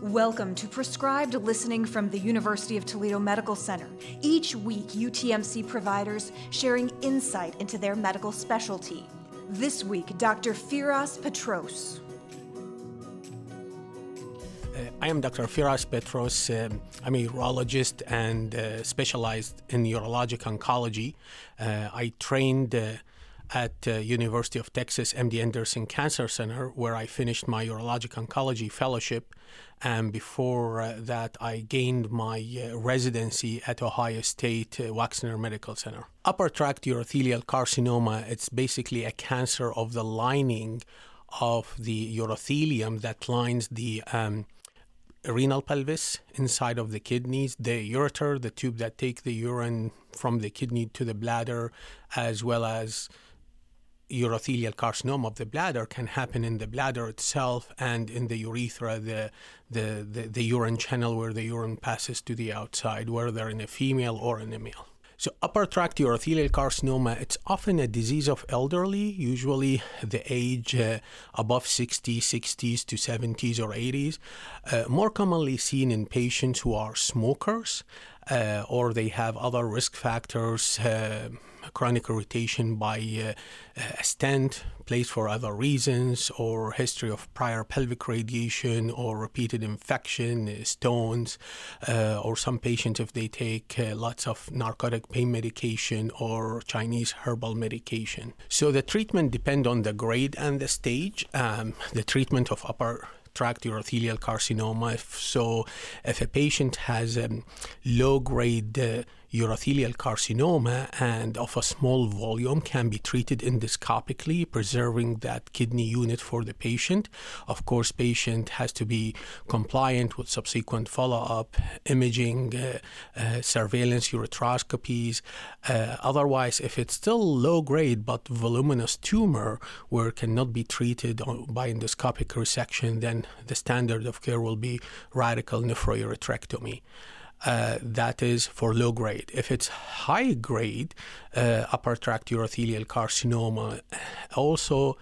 Welcome to Prescribed Listening from the University of Toledo Medical Center. Each week, UTMC providers sharing insight into their medical specialty. This week, Dr. Firas Petros. Uh, I am Dr. Firas Petros. Um, I'm a urologist and uh, specialized in urologic oncology. Uh, I trained uh, at uh, University of Texas MD Anderson Cancer Center, where I finished my urologic oncology fellowship. And before uh, that, I gained my uh, residency at Ohio State uh, Wexner Medical Center. Upper tract urothelial carcinoma, it's basically a cancer of the lining of the urothelium that lines the um, renal pelvis inside of the kidneys, the ureter, the tube that take the urine from the kidney to the bladder, as well as urothelial carcinoma of the bladder can happen in the bladder itself and in the urethra, the, the, the, the urine channel where the urine passes to the outside, whether in a female or in a male. So upper tract urothelial carcinoma, it's often a disease of elderly, usually the age uh, above 60, 60s to 70s or 80s. Uh, more commonly seen in patients who are smokers uh, or they have other risk factors, uh, chronic irritation by uh, a stent placed for other reasons, or history of prior pelvic radiation, or repeated infection, uh, stones, uh, or some patients if they take lots of narcotic pain medication or Chinese herbal medication. So the treatment depends on the grade and the stage. Um, the treatment of upper tract urothelial carcinoma. If, so, if a patient has a um, low grade uh, urothelial carcinoma and of a small volume can be treated endoscopically, preserving that kidney unit for the patient. Of course, patient has to be compliant with subsequent follow-up, imaging, uh, uh, surveillance, ureteroscopies. Uh, otherwise, if it's still low grade but voluminous tumor where it cannot be treated by endoscopic resection, then the standard of care will be radical nephroureterectomy uh, that is for low grade. If it's high grade uh, upper tract urothelial carcinoma, also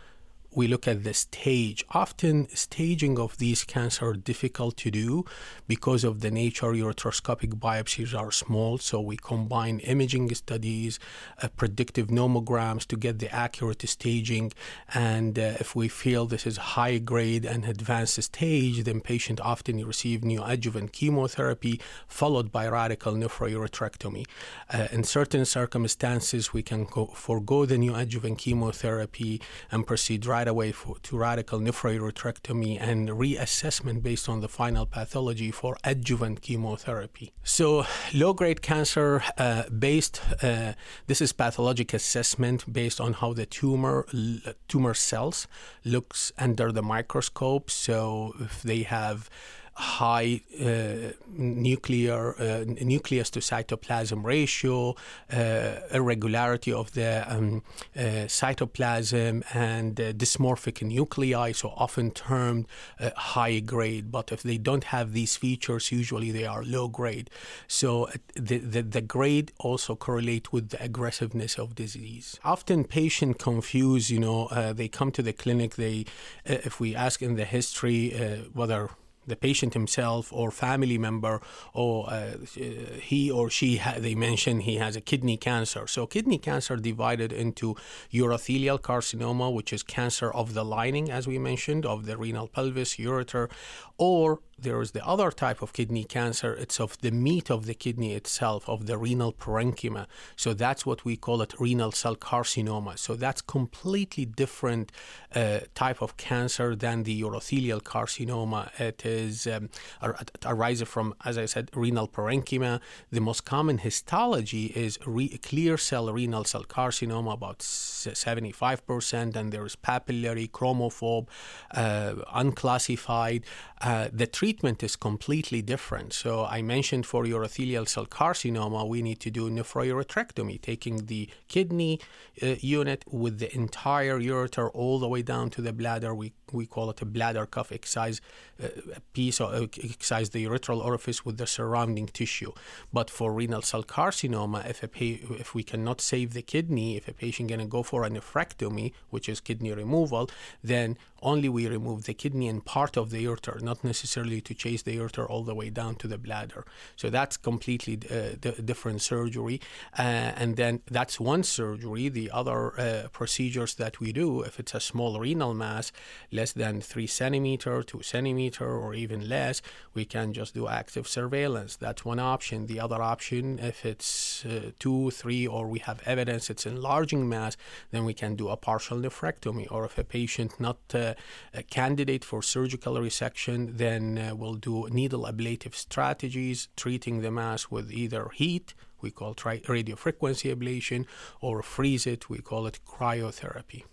we look at the stage. Often, staging of these cancers are difficult to do because of the nature. Ureteroscopic biopsies are small, so we combine imaging studies, uh, predictive nomograms to get the accurate staging. And uh, if we feel this is high grade and advanced stage, then patient often receive neoadjuvant chemotherapy followed by radical nephroureterectomy. Uh, in certain circumstances, we can go, forego the neoadjuvant chemotherapy and proceed right away for, to radical nephroureterectomy and reassessment based on the final pathology for adjuvant chemotherapy. So, low grade cancer uh, based, uh, this is pathologic assessment based on how the tumor tumor cells looks under the microscope. So, if they have high uh, nuclear uh, nucleus to cytoplasm ratio, uh, irregularity of the um, uh, cytoplasm, and uh, dysmorphic nuclei, so often termed high grade. But if they don't have these features, usually they are low grade. So the, the, the grade also correlate with the aggressiveness of disease. Often patient confuse, you know, they come to the clinic, they, if we ask in the history whether the patient himself or family member or uh, he or she ha- they mention he has a kidney cancer. So kidney cancer divided into urothelial carcinoma which is cancer of the lining as we mentioned of the renal pelvis ureter or there is the other type of kidney cancer. It's of the meat of the kidney itself, of the renal parenchyma. So that's what we call it renal cell carcinoma. So that's completely different uh, type of cancer than the urothelial carcinoma. It is um, arises from, as I said, renal parenchyma. The most common histology is re- clear cell renal cell carcinoma, about 75%, and there is papillary, chromophobe, uh, unclassified. Uh, the treatment is completely different. So I mentioned for urothelial cell carcinoma, we need to do nephroureterectomy, taking the kidney uh, unit with the entire ureter all the way down to the bladder. We we call it a bladder cuff, excise uh, piece or uh, excise the urethral orifice with the surrounding tissue. But for renal cell carcinoma, if a pa- if we cannot save the kidney, if a patient going to go for a nephrectomy, which is kidney removal, then only we remove the kidney and part of the ureter, not necessarily to chase the ureter all the way down to the bladder. So that's completely uh, d- different surgery. Uh, and then that's one surgery. The other uh, procedures that we do, if it's a small renal mass, less than three centimeter, two centimeter, or even less, we can just do active surveillance. That's one option. The other option, if it's uh, two, three, or we have evidence it's enlarging mass, then we can do a partial nephrectomy. Or if a patient not uh, a candidate for surgical resection, then uh, we'll do needle ablative strategies, treating the mass with either heat, we call tri- radiofrequency ablation, or freeze it, we call it cryotherapy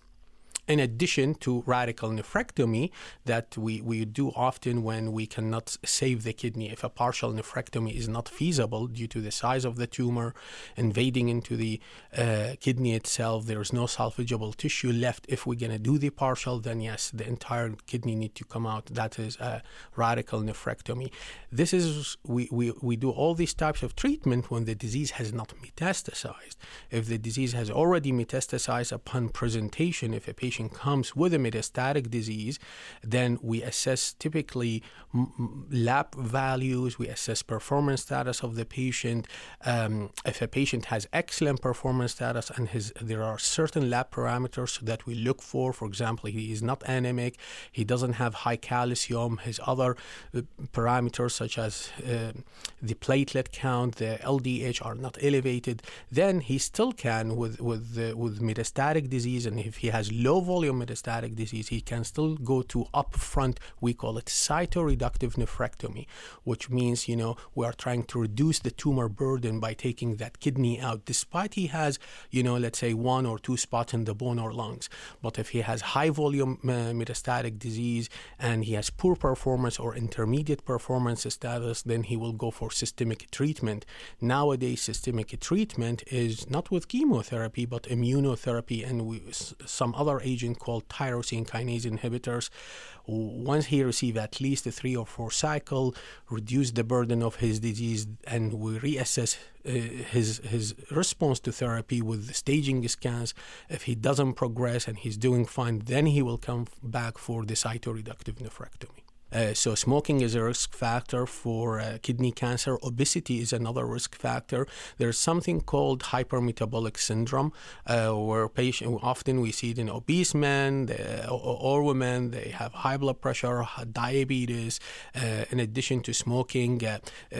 in addition to radical nephrectomy that we, we do often when we cannot save the kidney. If a partial nephrectomy is not feasible due to the size of the tumor invading into the uh, kidney itself, there's no salvageable tissue left. If we're going to do the partial, then yes, the entire kidney need to come out. That is a radical nephrectomy. This is, we, we, we do all these types of treatment when the disease has not metastasized. If the disease has already metastasized upon presentation, if a patient patient comes with a metastatic disease, then we assess typically lab values, we assess performance status of the patient. Um, if a patient has excellent performance status and his, there are certain lab parameters that we look for, for example, he is not anemic, he doesn't have high calcium, his other uh, parameters such as uh, the platelet count, the LDH are not elevated, then he still can with with with metastatic disease, and if he has low volume metastatic disease, he can still go to upfront, we call it cytoreductive nephrectomy, which means, you know, we are trying to reduce the tumor burden by taking that kidney out, despite he has, you know, let's say one or two spots in the bone or lungs. But if he has high volume uh, metastatic disease and he has poor performance or intermediate performance status, then he will go for systemic treatment. Nowadays, systemic treatment is not with chemotherapy, but immunotherapy and we, some other agents agent called tyrosine kinase inhibitors. Once he receives at least a three or four cycle, reduce the burden of his disease, and we reassess uh, his his response to therapy with staging scans. If he doesn't progress and he's doing fine, then he will come back for the cytoreductive nephrectomy. Uh, so smoking is a risk factor for uh, kidney cancer. Obesity is another risk factor. There's something called hypermetabolic syndrome, uh, where patient often we see it in obese men or, or, women. They have high blood pressure, diabetes. Uh, in addition to smoking, uh,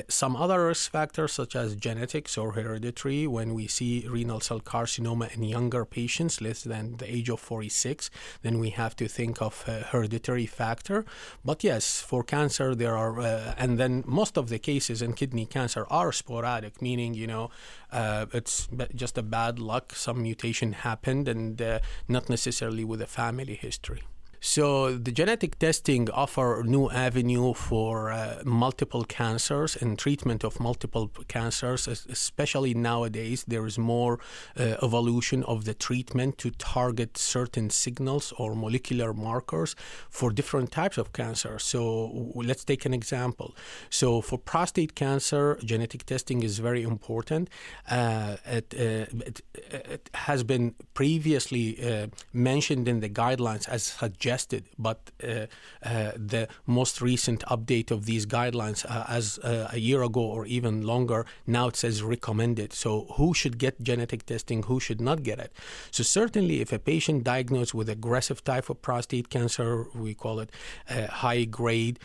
some other risk factors such as genetics or hereditary. When we see renal cell carcinoma in younger patients less than the age of 46, then we have to think of hereditary factor. But yeah yes, for cancer there are, uh, and then most of the cases in kidney cancer are sporadic, meaning you know uh, it's just a bad luck, some mutation happened, and uh, not necessarily with a family history. So the genetic testing offer new avenue for uh, multiple cancers and treatment of multiple cancers, especially nowadays. There is more uh, evolution of the treatment to target certain signals or molecular markers for different types of cancer. So let's take an example. So for prostate cancer, genetic testing is very important. Uh, it, uh, it, it, has been previously uh, mentioned in the guidelines as suggested suggested, but uh, uh, the most recent update of these guidelines, uh, as a year ago or even longer, now it says recommended. So who should get genetic testing? Who should not get it? So certainly, if a patient diagnosed with aggressive type of prostate cancer, we call it high grade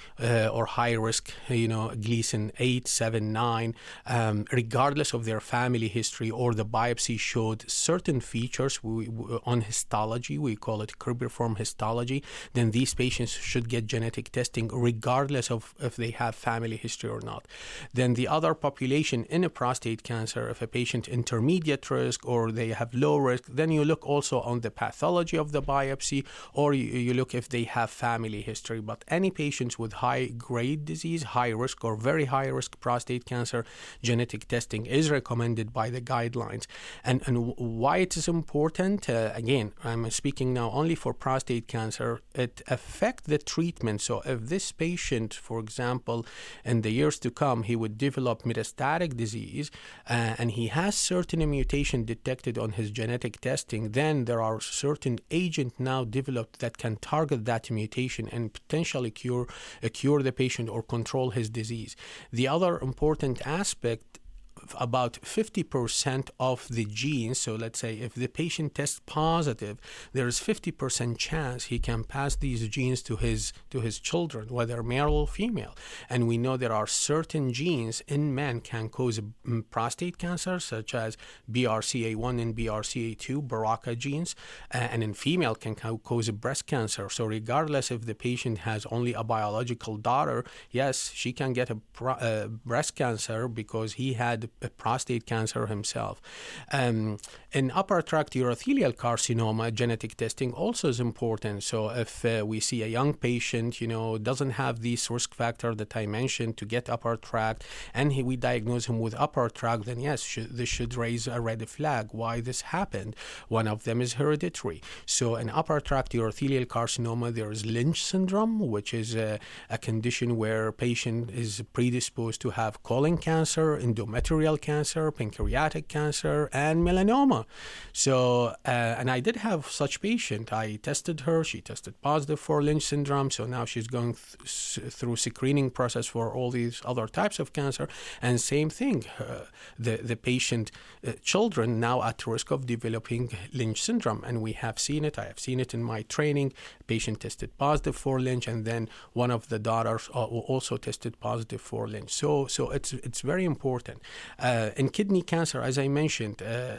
or high risk, you know, Gleason 8, 7, 9, um, regardless of their family history or the biopsy showed certain features we, on histology, we call it cribriform histology then these patients should get genetic testing regardless of if they have family history or not. Then the other population in a prostate cancer, if a patient intermediate risk or they have low risk, then you look also on the pathology of the biopsy or you, you look if they have family history. But any patients with high grade disease, high risk or very high risk prostate cancer, genetic testing is recommended by the guidelines. And, and why it is important, uh, again, I'm speaking now only for prostate cancer cancer, it affect the treatment. So if this patient, for example, in the years to come, he would develop metastatic disease uh, and he has certain mutation detected on his genetic testing, then there are certain agent now developed that can target that mutation and potentially cure uh, cure the patient or control his disease. The other important aspect about 50% of the genes. So let's say if the patient tests positive, there is 50% chance he can pass these genes to his to his children, whether male or female. And we know there are certain genes in men can cause mm, prostate cancer, such as BRCA1 and BRCA2, BRCA genes, and in female can cause breast cancer. So regardless if the patient has only a biological daughter, yes, she can get a, a uh, breast cancer because he had prostate cancer himself. Um, in upper tract urothelial carcinoma, genetic testing also is important. So if uh, we see a young patient, you know, doesn't have these risk factor that I mentioned to get upper tract, and he, we diagnose him with upper tract, then yes, this should raise a red flag. Why this happened? One of them is hereditary. So in upper tract urothelial carcinoma, there is Lynch syndrome, which is a, a condition where patient is predisposed to have colon cancer, endometrial cancer, pancreatic cancer, and melanoma. So, uh, and I did have such patient. I tested her. She tested positive for Lynch syndrome. So now she's going th- through screening process for all these other types of cancer. And same thing, uh, the the patient uh, children now at risk of developing Lynch syndrome, and we have seen it. I have seen it in my training. Patient tested positive for Lynch, and then one of the daughters uh, also tested positive for Lynch. So so it's it's very important. Uh, in kidney cancer, as I mentioned, uh,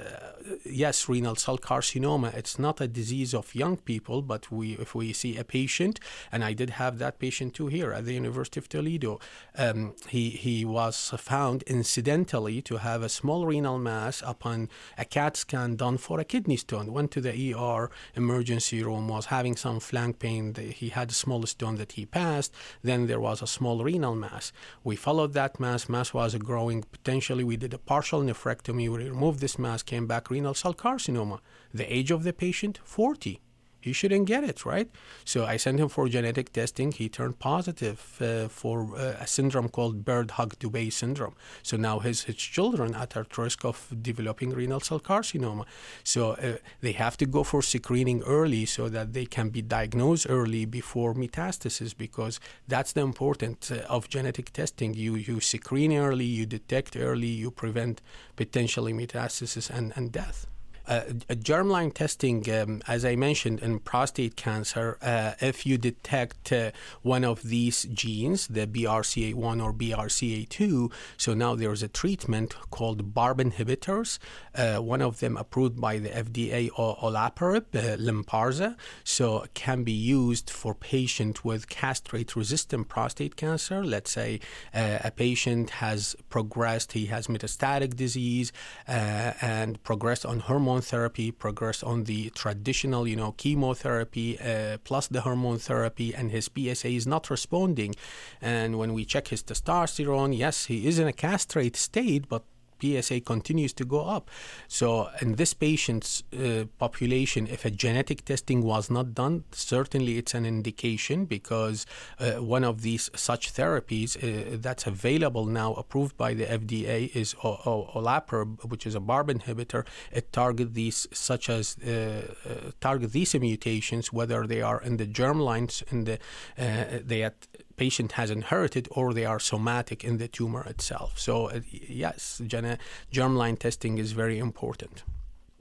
yes, renal cell carcinoma. It's not a disease of young people, but we if we see a patient, and I did have that patient too here at the University of Toledo. Um, he he was found incidentally to have a small renal mass upon a CAT scan done for a kidney stone. Went to the ER emergency room, was having some flank pain. He had a small stone that he passed. Then there was a small renal mass. We followed that mass. Mass was growing. Potentially, we did a partial nephrectomy. We removed this mass. Came back renal cell carcinoma. The age of the patient, 40 he shouldn't get it, right? So I sent him for genetic testing. He turned positive uh, for uh, a syndrome called Birt-Hogg-Dubé syndrome. So now his, his children are at risk of developing renal cell carcinoma. So uh, they have to go for screening early so that they can be diagnosed early before metastasis because that's the importance uh, of genetic testing. You, you screen early, you detect early, you prevent potentially metastasis and, and death. Uh, germline testing, um, as I mentioned, in prostate cancer, uh, if you detect uh, one of these genes, the BRCA1 or BRCA2, so now there's a treatment called PARP inhibitors. Uh, one of them approved by the FDA, olaparib, uh, Lynparza, so can be used for patient with castrate-resistant prostate cancer. Let's say a patient has progressed, he has metastatic disease and progressed on hormone hormone therapy, progressed on the traditional, you know, chemotherapy uh, plus the hormone therapy, and his PSA is not responding. And when we check his testosterone, yes, he is in a castrate state, but PSA continues to go up. So, in this patient's uh, population, if a genetic testing was not done, certainly it's an indication because uh, one of these such therapies uh, that's available now, approved by the FDA, is o- o- olaparib, which is a PARP inhibitor. It targets these, such as uh, uh, target these mutations, whether they are in the germlines, in the uh, they at patient has inherited or they are somatic in the tumor itself. So, uh, yes, gen- germline testing is very important.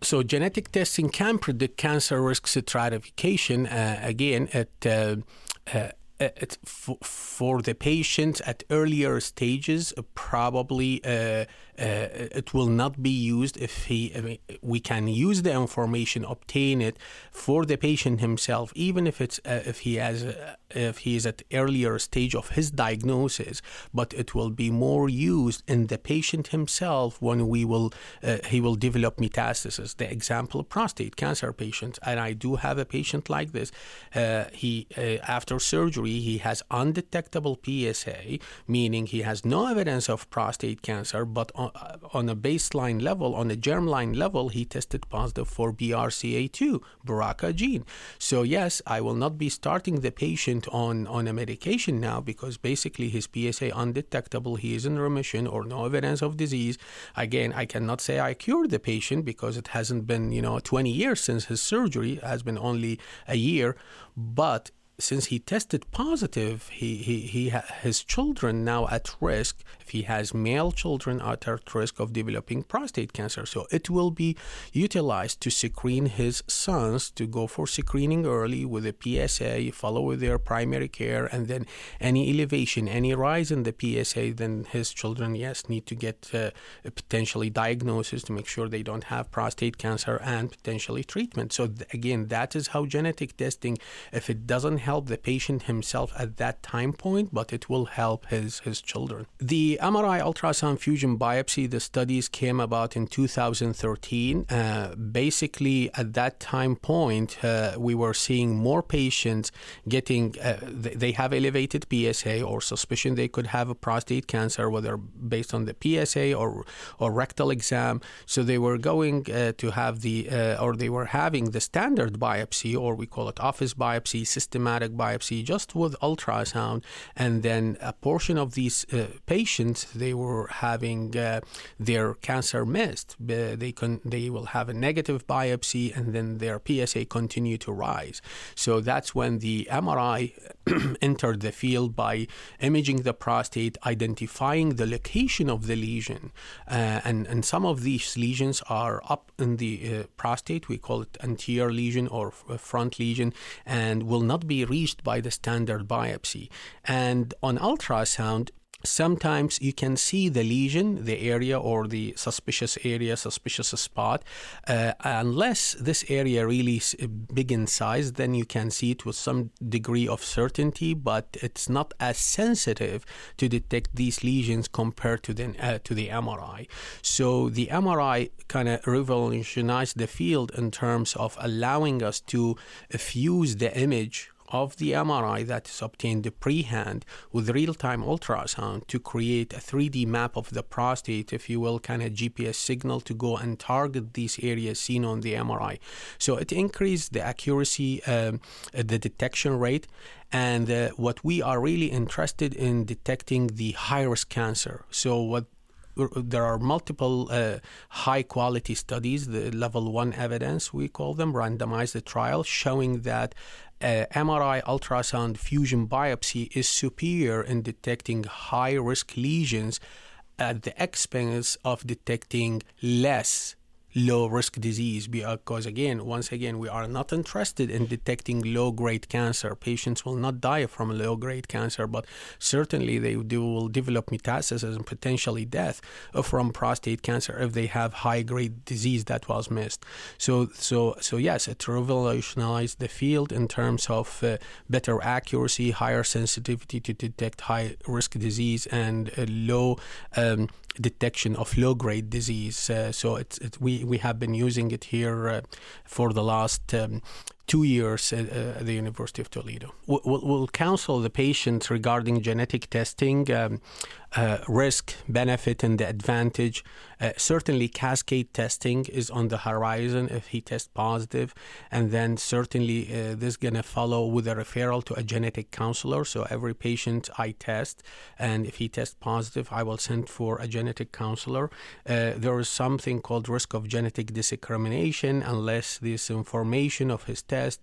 So, genetic testing can predict cancer risk stratification. Uh, again, at uh, uh it, for, for, the patient at earlier stages, probably uh, it will not be used if he we can use the information obtain it for the patient himself even if it's uh, if he has uh, if he is at earlier stage of his diagnosis but it will be more used in the patient himself when we will uh, he will develop metastasis. The example prostate cancer patients and I do have a patient like this. Uh, he after surgery he has undetectable PSA meaning he has no evidence of prostate cancer but on, on a baseline level, on a germline level, he tested positive for BRCA2, BRCA gene. So yes, I will not be starting the patient on, on a medication now because basically his PSA undetectable, he is in remission or no evidence of disease. Again, I cannot say I cured the patient because it hasn't been, you know, 20 years since his surgery, it has been only a year, but since he tested positive, he, he, he his children now at risk. If he has male children are at risk of developing prostate cancer, so it will be utilized to screen his sons to go for screening early with a PSA, follow with their primary care, and then any elevation, any rise in the PSA, then his children yes need to get uh, potentially diagnosis to make sure they don't have prostate cancer and potentially treatment. So th- again, that is how genetic testing, if it doesn't help the patient himself at that time point, but it will help his, his children. The MRI ultrasound fusion biopsy, the studies came about in 2013. Uh, basically, at that time point, uh, we were seeing more patients getting, uh, they have elevated PSA or suspicion they could have a prostate cancer, whether based on the PSA or, or rectal exam. So they were going uh, to have the, uh, or they were having the standard biopsy, or we call it office biopsy, systematic biopsy just with ultrasound, and then a portion of these uh, patients they were having uh, their cancer missed. They can they will have a negative biopsy, and then their PSA continue to rise. So that's when the MRI entered the field by imaging the prostate, identifying the location of the lesion, uh, and and some of these lesions are up in the uh, prostate. We call it anterior lesion or front lesion, and will not be reached by the standard biopsy. And on ultrasound, sometimes you can see the lesion, the area or the suspicious area, suspicious spot. Uh, unless this area really is big in size, then you can see it with some degree of certainty, but it's not as sensitive to detect these lesions compared to the uh, to the MRI. So the MRI kind of revolutionized the field in terms of allowing us to fuse the image of the MRI that is obtained pre-hand with real-time ultrasound to create a 3D map of the prostate, if you will, kind of GPS signal to go and target these areas seen on the MRI. So it increased the accuracy, um, the detection rate, and uh, what we are really interested in detecting the high-risk cancer. So what there are multiple uh, high quality studies, the level one evidence, we call them, randomized trial, showing that uh, MRI ultrasound fusion biopsy is superior in detecting high risk lesions at the expense of detecting less low risk disease because again once again we are not interested in detecting low grade cancer. Patients will not die from low grade cancer but certainly they do, will develop metastasis and potentially death from prostate cancer if they have high grade disease that was missed. So so so yes it revolutionized the field in terms of uh, better accuracy higher sensitivity to detect high risk disease and uh, low um, detection of low grade disease. Uh, so it's, it, we, we have been using it here uh, for the last um, two years at, uh, at, the University of Toledo. We'll, we'll, counsel the patients regarding genetic testing, um, uh, risk, benefit, and the advantage. Uh, certainly, cascade testing is on the horizon if he tests positive, and then certainly uh, this is going to follow with a referral to a genetic counselor. So every patient I test, and if he tests positive, I will send for a genetic counselor. Uh, there is something called risk of genetic discrimination unless this information of his test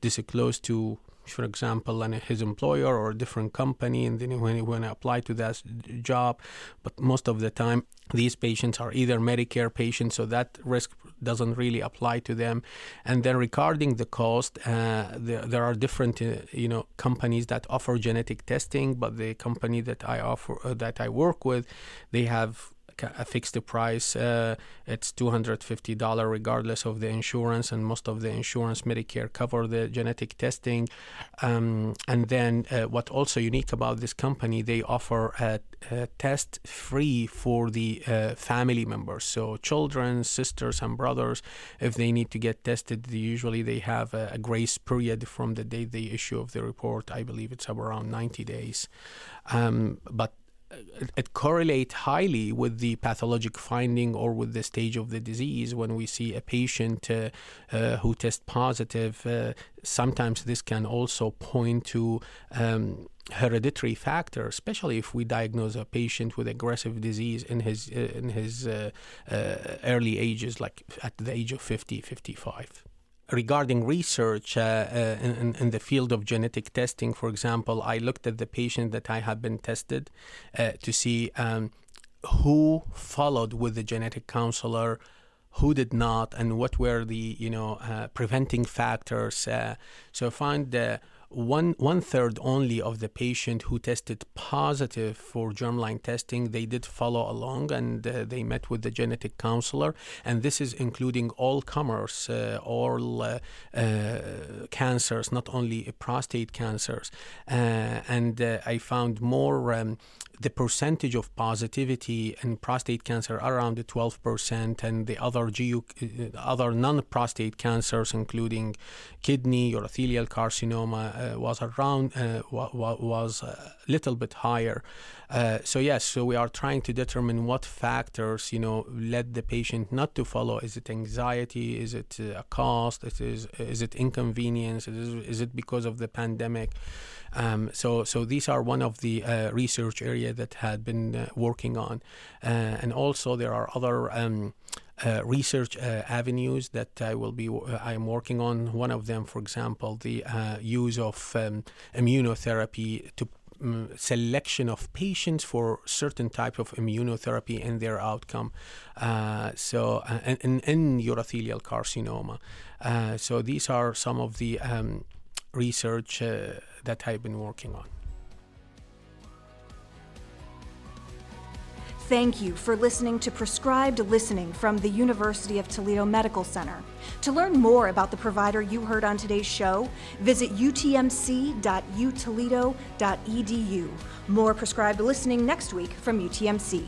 this close to for example, and his employer or a different company, and then when he when I apply to that job, but most of the time these patients are either Medicare patients, so that risk doesn't really apply to them. And then regarding the cost, uh, there, there are different uh, you know companies that offer genetic testing, but the company that I offer uh, that I work with, they have a fixed price. Uh, it's two hundred fifty dollar regardless of the insurance, and most of the insurance Medicare cover the genetic testing. Um, and then uh, what also unique about this company, they offer a, a test free for the uh, family members, so children, sisters, and brothers. If they need to get tested, they usually they have a, a grace period from the day they issue of the report. I believe it's around ninety days. Um, but it correlate highly with the pathologic finding or with the stage of the disease. When we see a patient uh, uh, who test positive, uh, sometimes this can also point to um, hereditary factor, especially if we diagnose a patient with aggressive disease in his uh, in his uh, uh, early ages, like at the age of 50, 55 regarding research uh, uh, in, in, the field of genetic testing, for example, I looked at the patient that I had been tested uh, to see um, who followed with the genetic counselor, who did not, and what were the you know uh, preventing factors. Uh, so find one one third only of the patient who tested positive for germline testing they did follow along and uh, they met with the genetic counselor. And this is including all comers uh, all uh, uh cancers not only prostate cancers. Uh, and uh, i found more um, the percentage of positivity in prostate cancer around 12% and the other GU, uh, other non-prostate cancers including kidney urothelial carcinoma uh, was around uh, was a little bit higher. Uh, so yes so we are trying to determine what factors you know led the patient not to follow. Is it anxiety? Is it uh, a cost? Is, is it inconvenience? Is, is it because of the pandemic um, so, so these are one of the uh, research area that had been uh, working on, uh, and also there are other. Um, uh, research uh, avenues that I will be uh, I am working on. One of them, for example, the use of um, immunotherapy to um, selection of patients for certain type of immunotherapy and their outcome. Uh, so, uh, in, urothelial carcinoma. Uh, so these are some of the um, research uh, that I've been working on. Thank you for listening to Prescribed Listening from the University of Toledo Medical Center. To learn more about the provider you heard on today's show, visit utmc.utoledo.edu. More Prescribed Listening next week from UTMC.